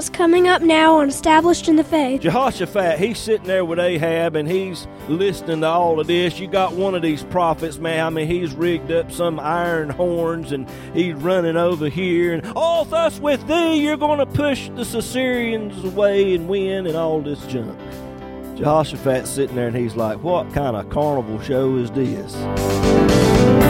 what's coming up now on Established in the Faith. Jehoshaphat, he's sitting there with Ahab and he's listening to all of this. You got one of these prophets, man. I mean, he's rigged up some iron horns and he's running over here. And oh, all thus with thee, you're going to push the Assyrians away and win and all this junk. Jehoshaphat's sitting there and he's like, What kind of carnival show is this?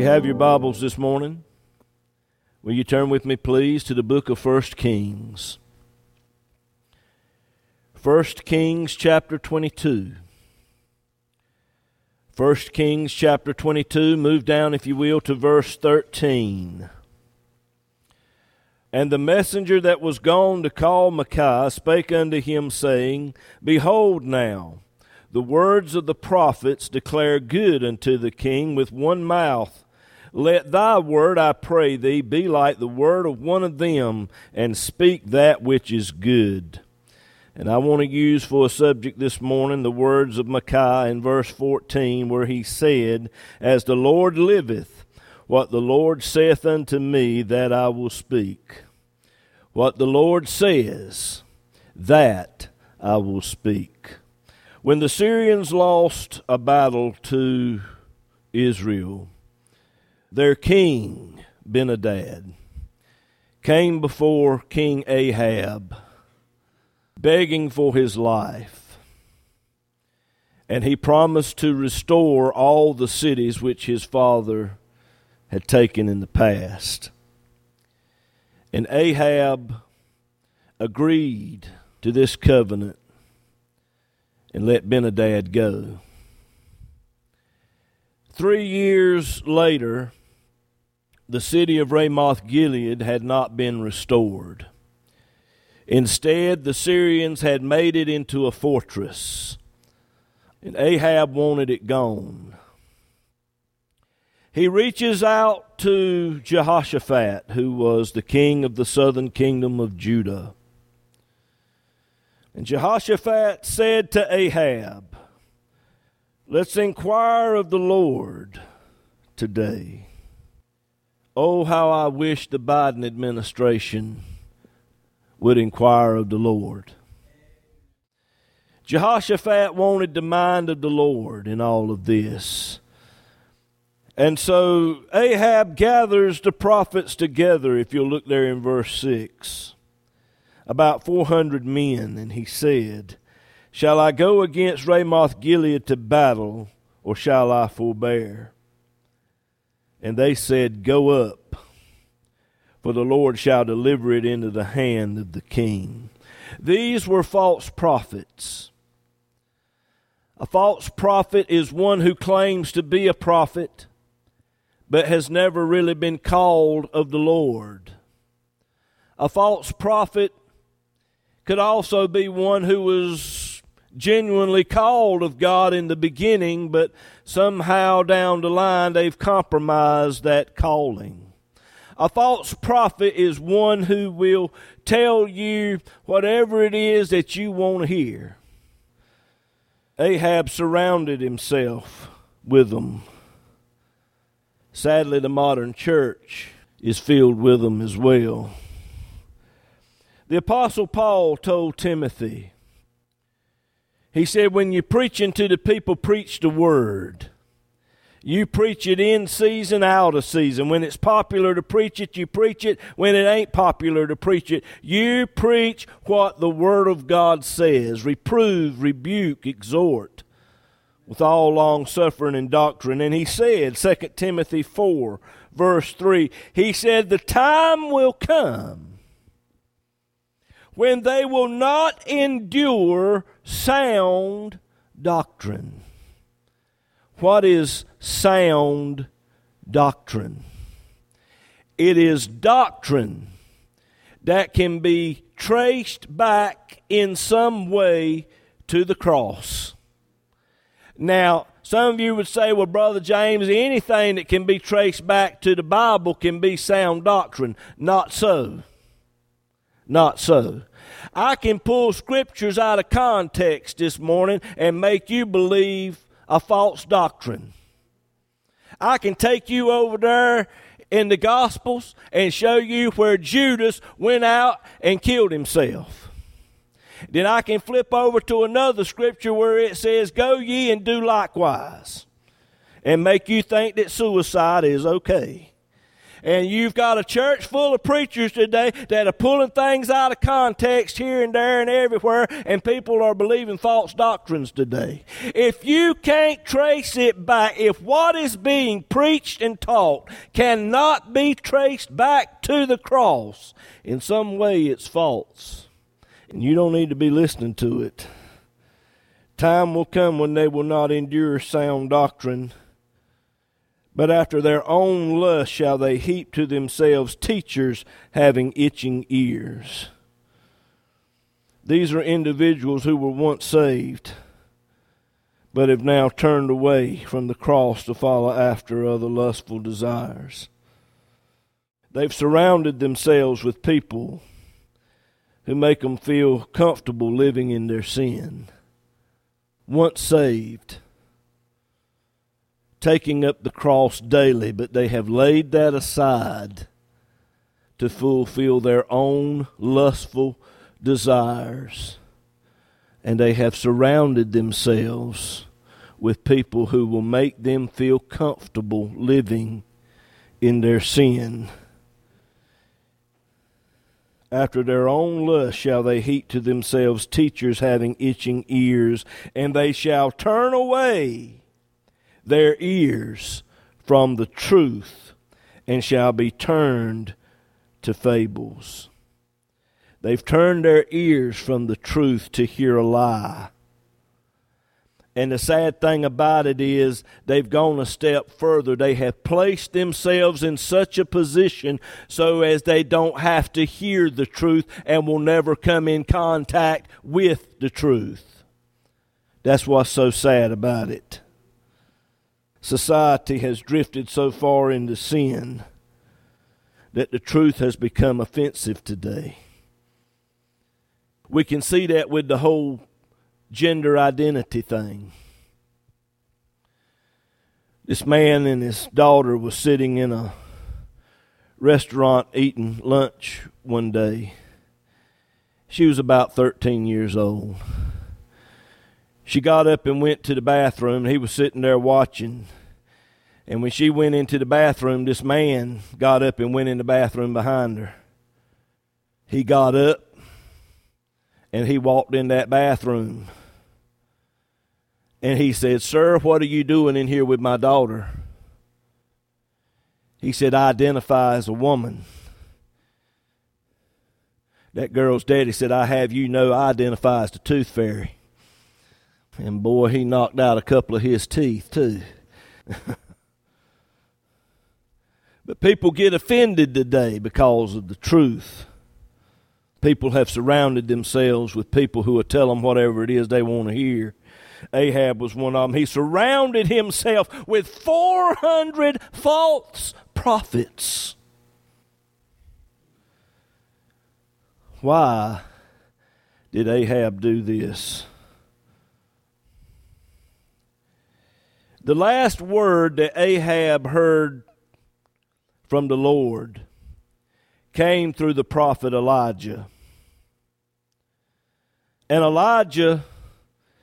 You have your Bibles this morning, will you turn with me, please, to the book of First Kings? First Kings chapter 22. First Kings chapter 22, move down, if you will, to verse 13. And the messenger that was gone to call Micaiah spake unto him, saying, Behold now, the words of the prophets declare good unto the king with one mouth. Let thy word, I pray thee, be like the word of one of them, and speak that which is good. And I want to use for a subject this morning the words of Micaiah in verse 14, where he said, As the Lord liveth, what the Lord saith unto me, that I will speak. What the Lord says, that I will speak. When the Syrians lost a battle to Israel, their king, Benhadad, came before King Ahab begging for his life. And he promised to restore all the cities which his father had taken in the past. And Ahab agreed to this covenant and let Benhadad go. Three years later, the city of Ramoth Gilead had not been restored. Instead, the Syrians had made it into a fortress, and Ahab wanted it gone. He reaches out to Jehoshaphat, who was the king of the southern kingdom of Judah. And Jehoshaphat said to Ahab, Let's inquire of the Lord today. Oh, how I wish the Biden administration would inquire of the Lord. Jehoshaphat wanted the mind of the Lord in all of this. And so Ahab gathers the prophets together, if you'll look there in verse 6, about 400 men, and he said, Shall I go against Ramoth Gilead to battle, or shall I forbear? And they said, Go up, for the Lord shall deliver it into the hand of the king. These were false prophets. A false prophet is one who claims to be a prophet, but has never really been called of the Lord. A false prophet could also be one who was genuinely called of God in the beginning, but somehow down the line they've compromised that calling. A false prophet is one who will tell you whatever it is that you want to hear. Ahab surrounded himself with them. Sadly, the modern church is filled with them as well. The Apostle Paul told Timothy, he said, when you're preaching to the people, preach the word. You preach it in season, out of season. When it's popular to preach it, you preach it. When it ain't popular to preach it, you preach what the Word of God says. Reprove, rebuke, exhort with all long suffering and doctrine. And he said, 2 Timothy 4, verse 3, he said, The time will come when they will not endure sound doctrine. What is sound doctrine? It is doctrine that can be traced back in some way to the cross. Now, some of you would say, well, Brother James, anything that can be traced back to the Bible can be sound doctrine. Not so. Not so. I can pull scriptures out of context this morning and make you believe a false doctrine. I can take you over there in the Gospels and show you where Judas went out and killed himself. Then I can flip over to another scripture where it says, Go ye and do likewise, and make you think that suicide is okay. And you've got a church full of preachers today that are pulling things out of context here and there and everywhere, and people are believing false doctrines today. If you can't trace it back, if what is being preached and taught cannot be traced back to the cross, in some way it's false. And you don't need to be listening to it. Time will come when they will not endure sound doctrine but after their own lust shall they heap to themselves teachers having itching ears. These are individuals who were once saved, but have now turned away from the cross to follow after other lustful desires. They've surrounded themselves with people who make them feel comfortable living in their sin. Once saved, taking up the cross daily, but they have laid that aside to fulfill their own lustful desires. And they have surrounded themselves with people who will make them feel comfortable living in their sin. After their own lust shall they heap to themselves teachers having itching ears, and they shall turn away their ears from the truth and shall be turned to fables. They've turned their ears from the truth to hear a lie. And the sad thing about it is, they've gone a step further. They have placed themselves in such a position so as they don't have to hear the truth and will never come in contact with the truth. That's what's so sad about it society has drifted so far into sin that the truth has become offensive today. We can see that with the whole gender identity thing. This man and his daughter was sitting in a restaurant eating lunch one day. She was about 13 years old she got up and went to the bathroom. and He was sitting there watching. And when she went into the bathroom, this man got up and went in the bathroom behind her. He got up and he walked in that bathroom. And he said, Sir, what are you doing in here with my daughter? He said, I identify as a woman. That girl's daddy said, I have you know I identify as the tooth fairy. And boy, he knocked out a couple of his teeth, too. but people get offended today because of the truth. People have surrounded themselves with people who will tell them whatever it is they want to hear. Ahab was one of them. He surrounded himself with 400 false prophets. Why did Ahab do this? The last word that Ahab heard from the Lord came through the prophet Elijah. And Elijah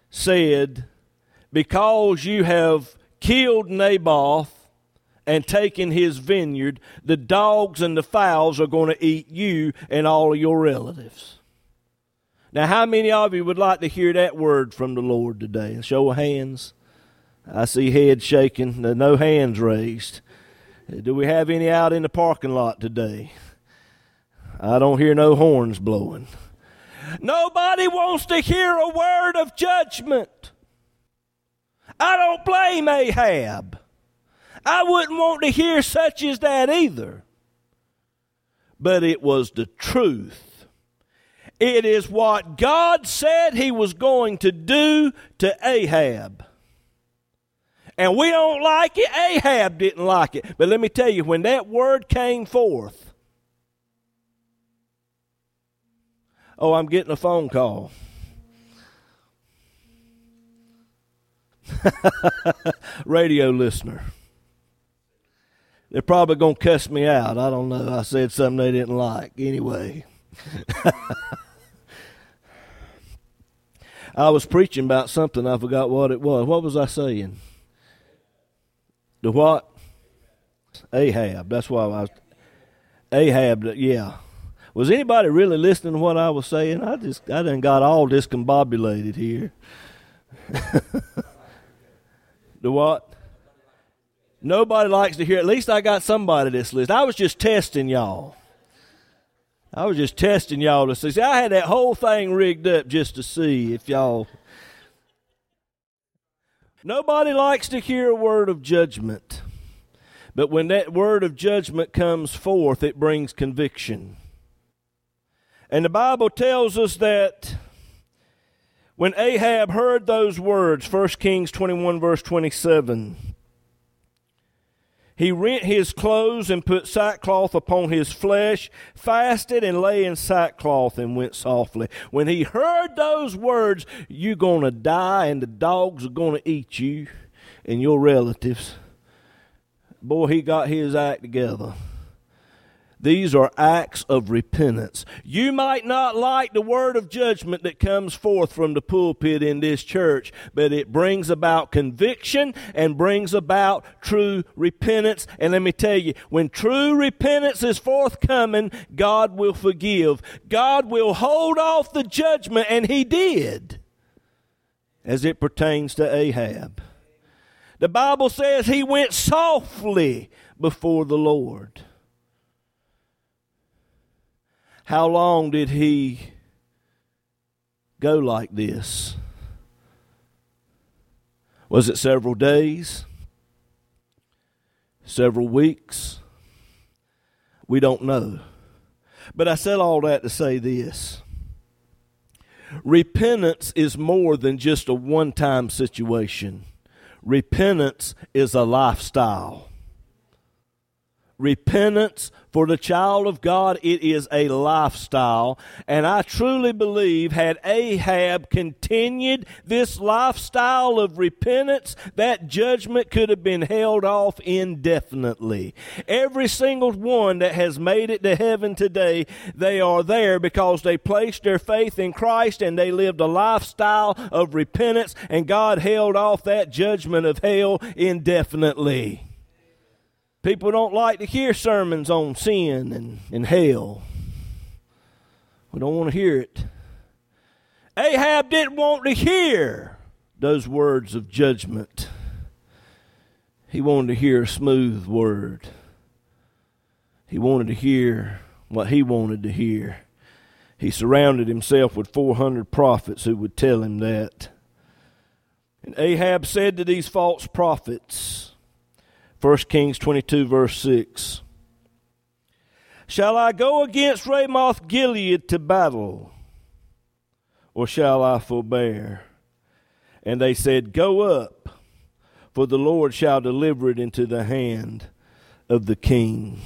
said, Because you have killed Naboth and taken his vineyard, the dogs and the fowls are going to eat you and all of your relatives. Now, how many of you would like to hear that word from the Lord today? Show of hands. I see heads shaking, no hands raised. Do we have any out in the parking lot today? I don't hear no horns blowing. Nobody wants to hear a word of judgment. I don't blame Ahab. I wouldn't want to hear such as that either. But it was the truth. It is what God said he was going to do to Ahab. And we don't like it. Ahab didn't like it. But let me tell you, when that word came forth, oh, I'm getting a phone call. Radio listener. They're probably going to cuss me out. I don't know. I said something they didn't like. Anyway. I was preaching about something. I forgot what it was. What was I saying? The what? Ahab. That's why I was. Ahab, yeah. Was anybody really listening to what I was saying? I just, I done got all discombobulated here. the what? Nobody likes to hear. At least I got somebody that's listening. I was just testing y'all. I was just testing y'all to see. see. I had that whole thing rigged up just to see if y'all. Nobody likes to hear a word of judgment. But when that word of judgment comes forth, it brings conviction. And the Bible tells us that when Ahab heard those words, 1 Kings 21, verse 27, he rent his clothes and put sackcloth upon his flesh, fasted and lay in sackcloth and went softly. When he heard those words, you're going to die and the dogs are going to eat you and your relatives. Boy, he got his act together. These are acts of repentance. You might not like the word of judgment that comes forth from the pulpit in this church, but it brings about conviction and brings about true repentance. And let me tell you, when true repentance is forthcoming, God will forgive. God will hold off the judgment, and He did, as it pertains to Ahab. The Bible says he went softly before the Lord. How long did he go like this? Was it several days? Several weeks? We don't know. But I said all that to say this repentance is more than just a one time situation, repentance is a lifestyle. Repentance for the child of God, it is a lifestyle. And I truly believe had Ahab continued this lifestyle of repentance, that judgment could have been held off indefinitely. Every single one that has made it to heaven today, they are there because they placed their faith in Christ and they lived a lifestyle of repentance, and God held off that judgment of hell indefinitely. People don't like to hear sermons on sin and, and hell. We don't want to hear it. Ahab didn't want to hear those words of judgment. He wanted to hear a smooth word. He wanted to hear what he wanted to hear. He surrounded himself with 400 prophets who would tell him that. And Ahab said to these false prophets, 1 Kings 22, verse 6. Shall I go against Ramoth Gilead to battle, or shall I forbear? And they said, Go up, for the Lord shall deliver it into the hand of the king.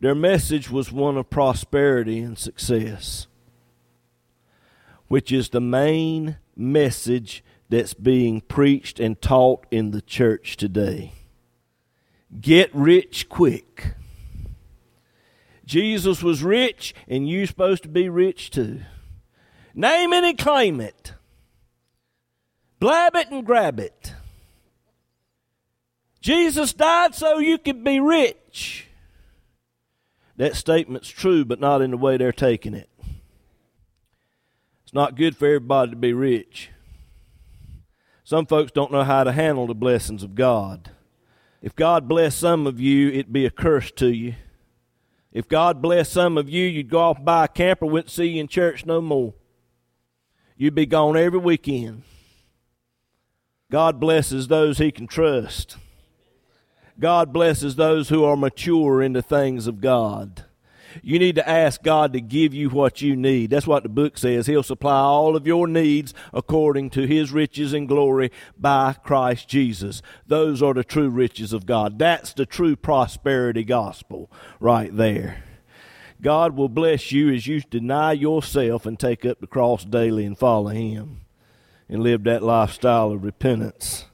Their message was one of prosperity and success, which is the main message that's being preached and taught in the church today. Get rich quick. Jesus was rich, and you're supposed to be rich too. Name it and claim it. Blab it and grab it. Jesus died so you could be rich. That statement's true, but not in the way they're taking it. It's not good for everybody to be rich. Some folks don't know how to handle the blessings of God. If God bless some of you, it'd be a curse to you. If God bless some of you, you'd go off and buy a camper, wouldn't see you in church no more. You'd be gone every weekend. God blesses those he can trust. God blesses those who are mature in the things of God. You need to ask God to give you what you need. That's what the book says. He'll supply all of your needs according to His riches and glory by Christ Jesus. Those are the true riches of God. That's the true prosperity gospel right there. God will bless you as you deny yourself and take up the cross daily and follow Him and live that lifestyle of repentance.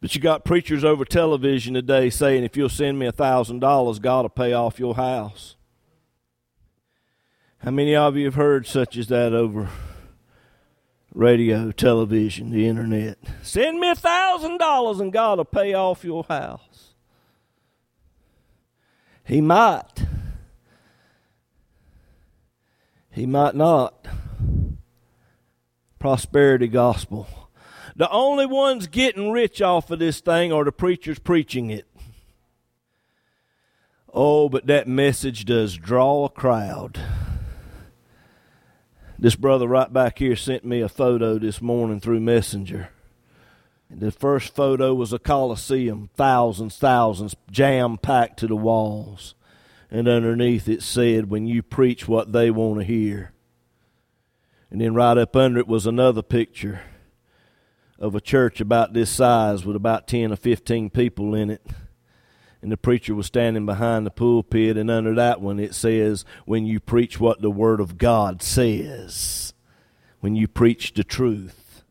But you got preachers over television today saying, if you'll send me a thousand dollars, God will pay off your house. How many of you have heard such as that over radio, television, the internet? Send me a thousand dollars and God will pay off your house. He might. He might not. Prosperity gospel. The only ones getting rich off of this thing are the preachers preaching it. Oh, but that message does draw a crowd. This brother right back here sent me a photo this morning through Messenger. The first photo was a coliseum, thousands, thousands, jam packed to the walls. And underneath it said, When you preach what they want to hear. And then right up under it was another picture of a church about this size with about 10 or 15 people in it and the preacher was standing behind the pulpit, and under that one it says, When you preach what the Word of God says, when you preach the truth.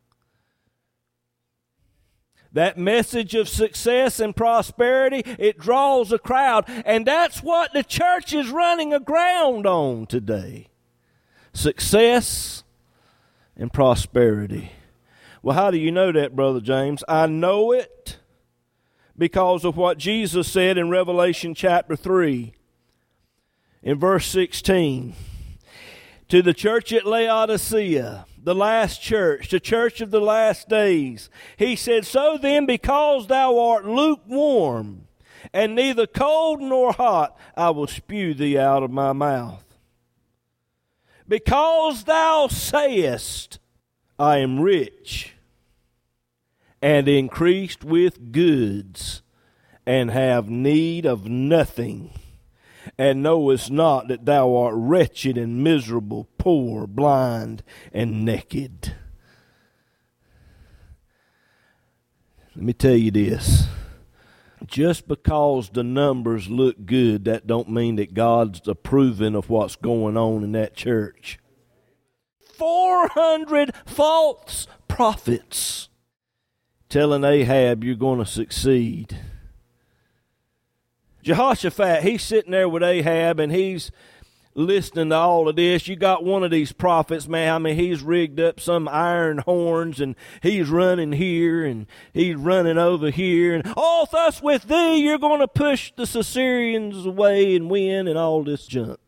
That message of success and prosperity, it draws a crowd, and that's what the church is running aground on today success and prosperity. Well, how do you know that, Brother James? I know it because of what Jesus said in Revelation chapter 3, in verse 16. To the church at Laodicea, the last church, the church of the last days, he said, So then, because thou art lukewarm, and neither cold nor hot, I will spew thee out of my mouth. Because thou sayest, I am rich and increased with goods, and have need of nothing, and knowest not that thou art wretched and miserable, poor, blind, and naked. Let me tell you this. Just because the numbers look good, that don't mean that God's approving of what's going on in that church. 400 false prophets telling Ahab you're going to succeed. Jehoshaphat, he's sitting there with Ahab and he's listening to all of this. You got one of these prophets, man. I mean, he's rigged up some iron horns and he's running here and he's running over here. And all thus with thee, you're going to push the Assyrians away and win and all this junk.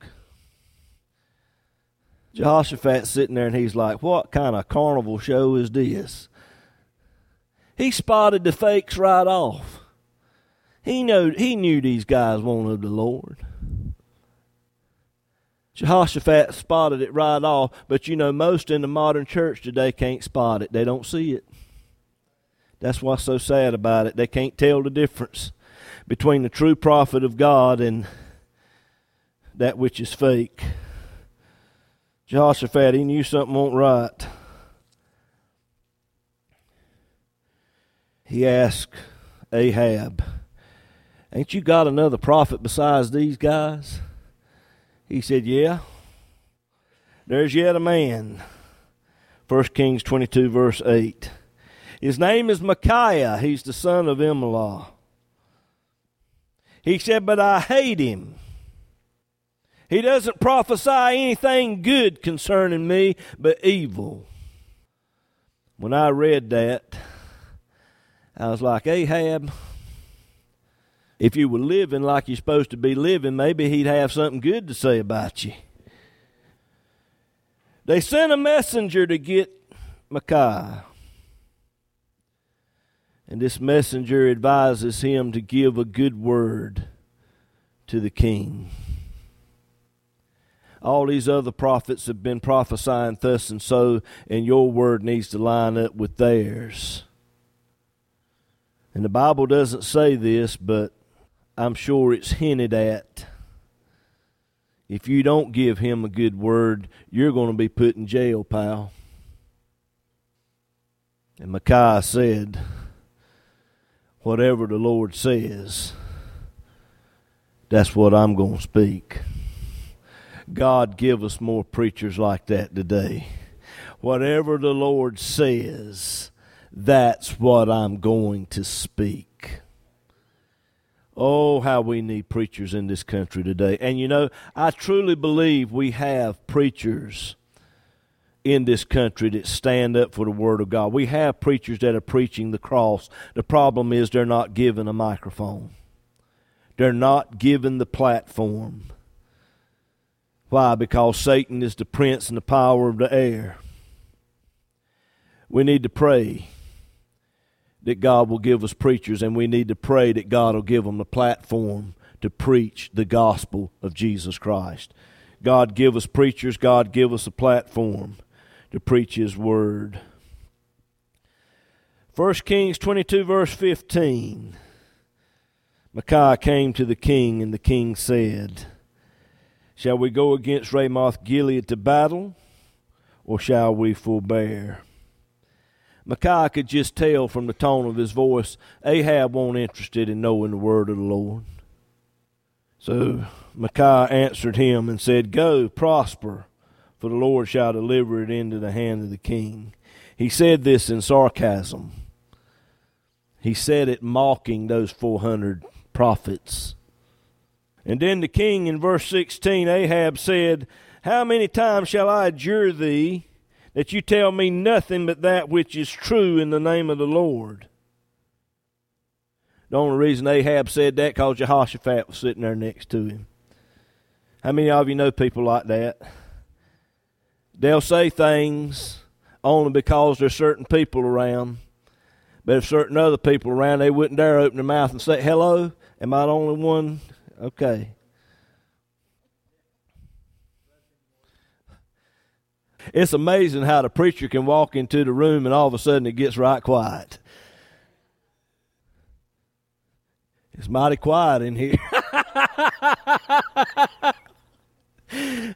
Jehoshaphat's sitting there and he's like, What kind of carnival show is this? He spotted the fakes right off. He knew he knew these guys wanted the Lord. Jehoshaphat spotted it right off, but you know, most in the modern church today can't spot it. They don't see it. That's what's so sad about it. They can't tell the difference between the true prophet of God and that which is fake. Jehoshaphat, he knew something wasn't right. He asked Ahab, Ain't you got another prophet besides these guys? He said, Yeah. There's yet a man. 1 Kings 22, verse 8. His name is Micaiah. He's the son of Imlah. He said, But I hate him. He doesn't prophesy anything good concerning me, but evil. When I read that, I was like, Ahab, if you were living like you're supposed to be living, maybe he'd have something good to say about you. They sent a messenger to get Micaiah. And this messenger advises him to give a good word to the king. all these other prophets have been prophesying thus and so, and your word needs to line up with theirs. And the Bible doesn't say this, but I'm sure it's hinted at. If you don't give him a good word, you're going to be put in jail, pal. And Micaiah said, Whatever the Lord says, that's what I'm going to speak. God, give us more preachers like that today. Whatever the Lord says, that's what I'm going to speak. Oh, how we need preachers in this country today. And you know, I truly believe we have preachers in this country that stand up for the Word of God. We have preachers that are preaching the cross. The problem is they're not given a microphone, they're not given the platform. Why? Because Satan is the prince and the power of the air. We need to pray that God will give us preachers, and we need to pray that God will give them a platform to preach the gospel of Jesus Christ. God give us preachers, God give us a platform to preach His word. 1 Kings 22, verse 15. Micaiah came to the king, and the king said, Shall we go against Ramoth Gilead to battle, or shall we forbear? Micaiah could just tell from the tone of his voice Ahab wasn't interested in knowing the word of the Lord. So Micaiah answered him and said, Go, prosper, for the Lord shall deliver it into the hand of the king. He said this in sarcasm. He said it mocking those 400 prophets. And then the king in verse 16, Ahab said, How many times shall I adjure thee that you tell me nothing but that which is true in the name of the Lord? The only reason Ahab said that because Jehoshaphat was sitting there next to him. How many of you know people like that? They'll say things only because there's certain people around. But if certain other people around, they wouldn't dare open their mouth and say, Hello, am I the only one Okay. It's amazing how the preacher can walk into the room and all of a sudden it gets right quiet. It's mighty quiet in here.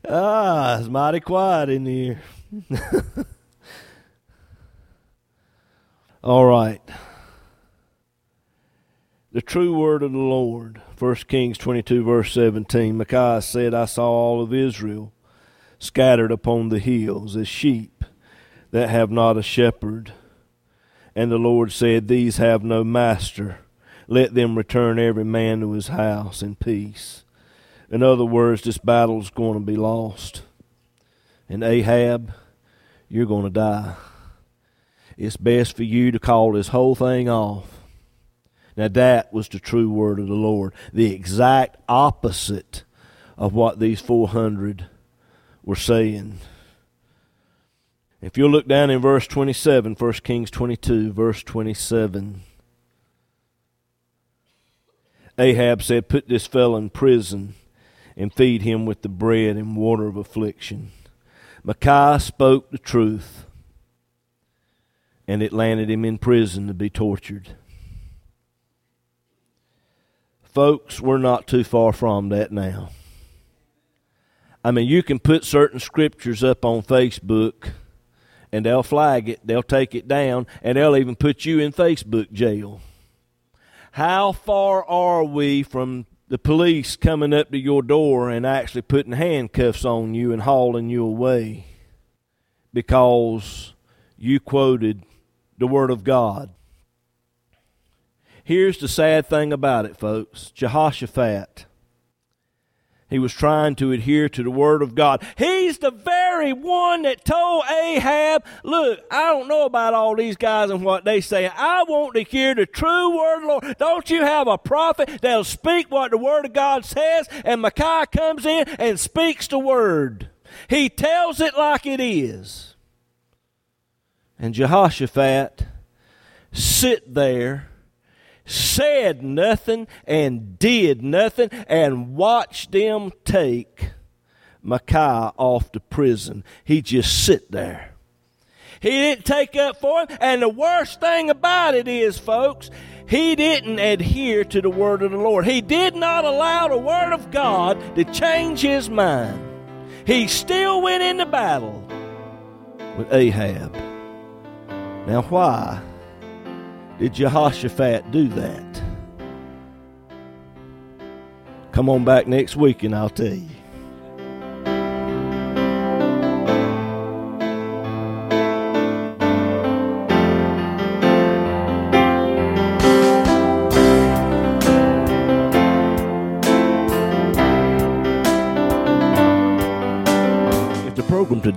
ah, it's mighty quiet in here. all right the true word of the Lord. 1 Kings 22, verse 17. Micaiah said, I saw all of Israel scattered upon the hills as sheep that have not a shepherd. And the Lord said, These have no master. Let them return every man to his house in peace. In other words, this battle's going to be lost. And Ahab, you're going to die. It's best for you to call this whole thing off now, that was the true word of the Lord, the exact opposite of what these 400 were saying. If you'll look down in verse 27, 1 Kings 22, verse 27. Ahab said, Put this fellow in prison and feed him with the bread and water of affliction. Micaiah spoke the truth, and it landed him in prison to be tortured. Folks, we're not too far from that now. I mean, you can put certain scriptures up on Facebook and they'll flag it, they'll take it down, and they'll even put you in Facebook jail. How far are we from the police coming up to your door and actually putting handcuffs on you and hauling you away because you quoted the Word of God? Here's the sad thing about it, folks Jehoshaphat. He was trying to adhere to the word of God. He's the very one that told Ahab, Look, I don't know about all these guys and what they say. I want to hear the true word of the Lord. Don't you have a prophet that'll speak what the word of God says? And Micaiah comes in and speaks the word. He tells it like it is. And Jehoshaphat sit there said nothing and did nothing and watched them take Micaiah off to prison. He just sit there. He didn't take up for him. And the worst thing about it is, folks, he didn't adhere to the word of the Lord. He did not allow the word of God to change his mind. He still went into battle with Ahab. Now, why did Jehoshaphat do that? Come on back next week and I'll tell you.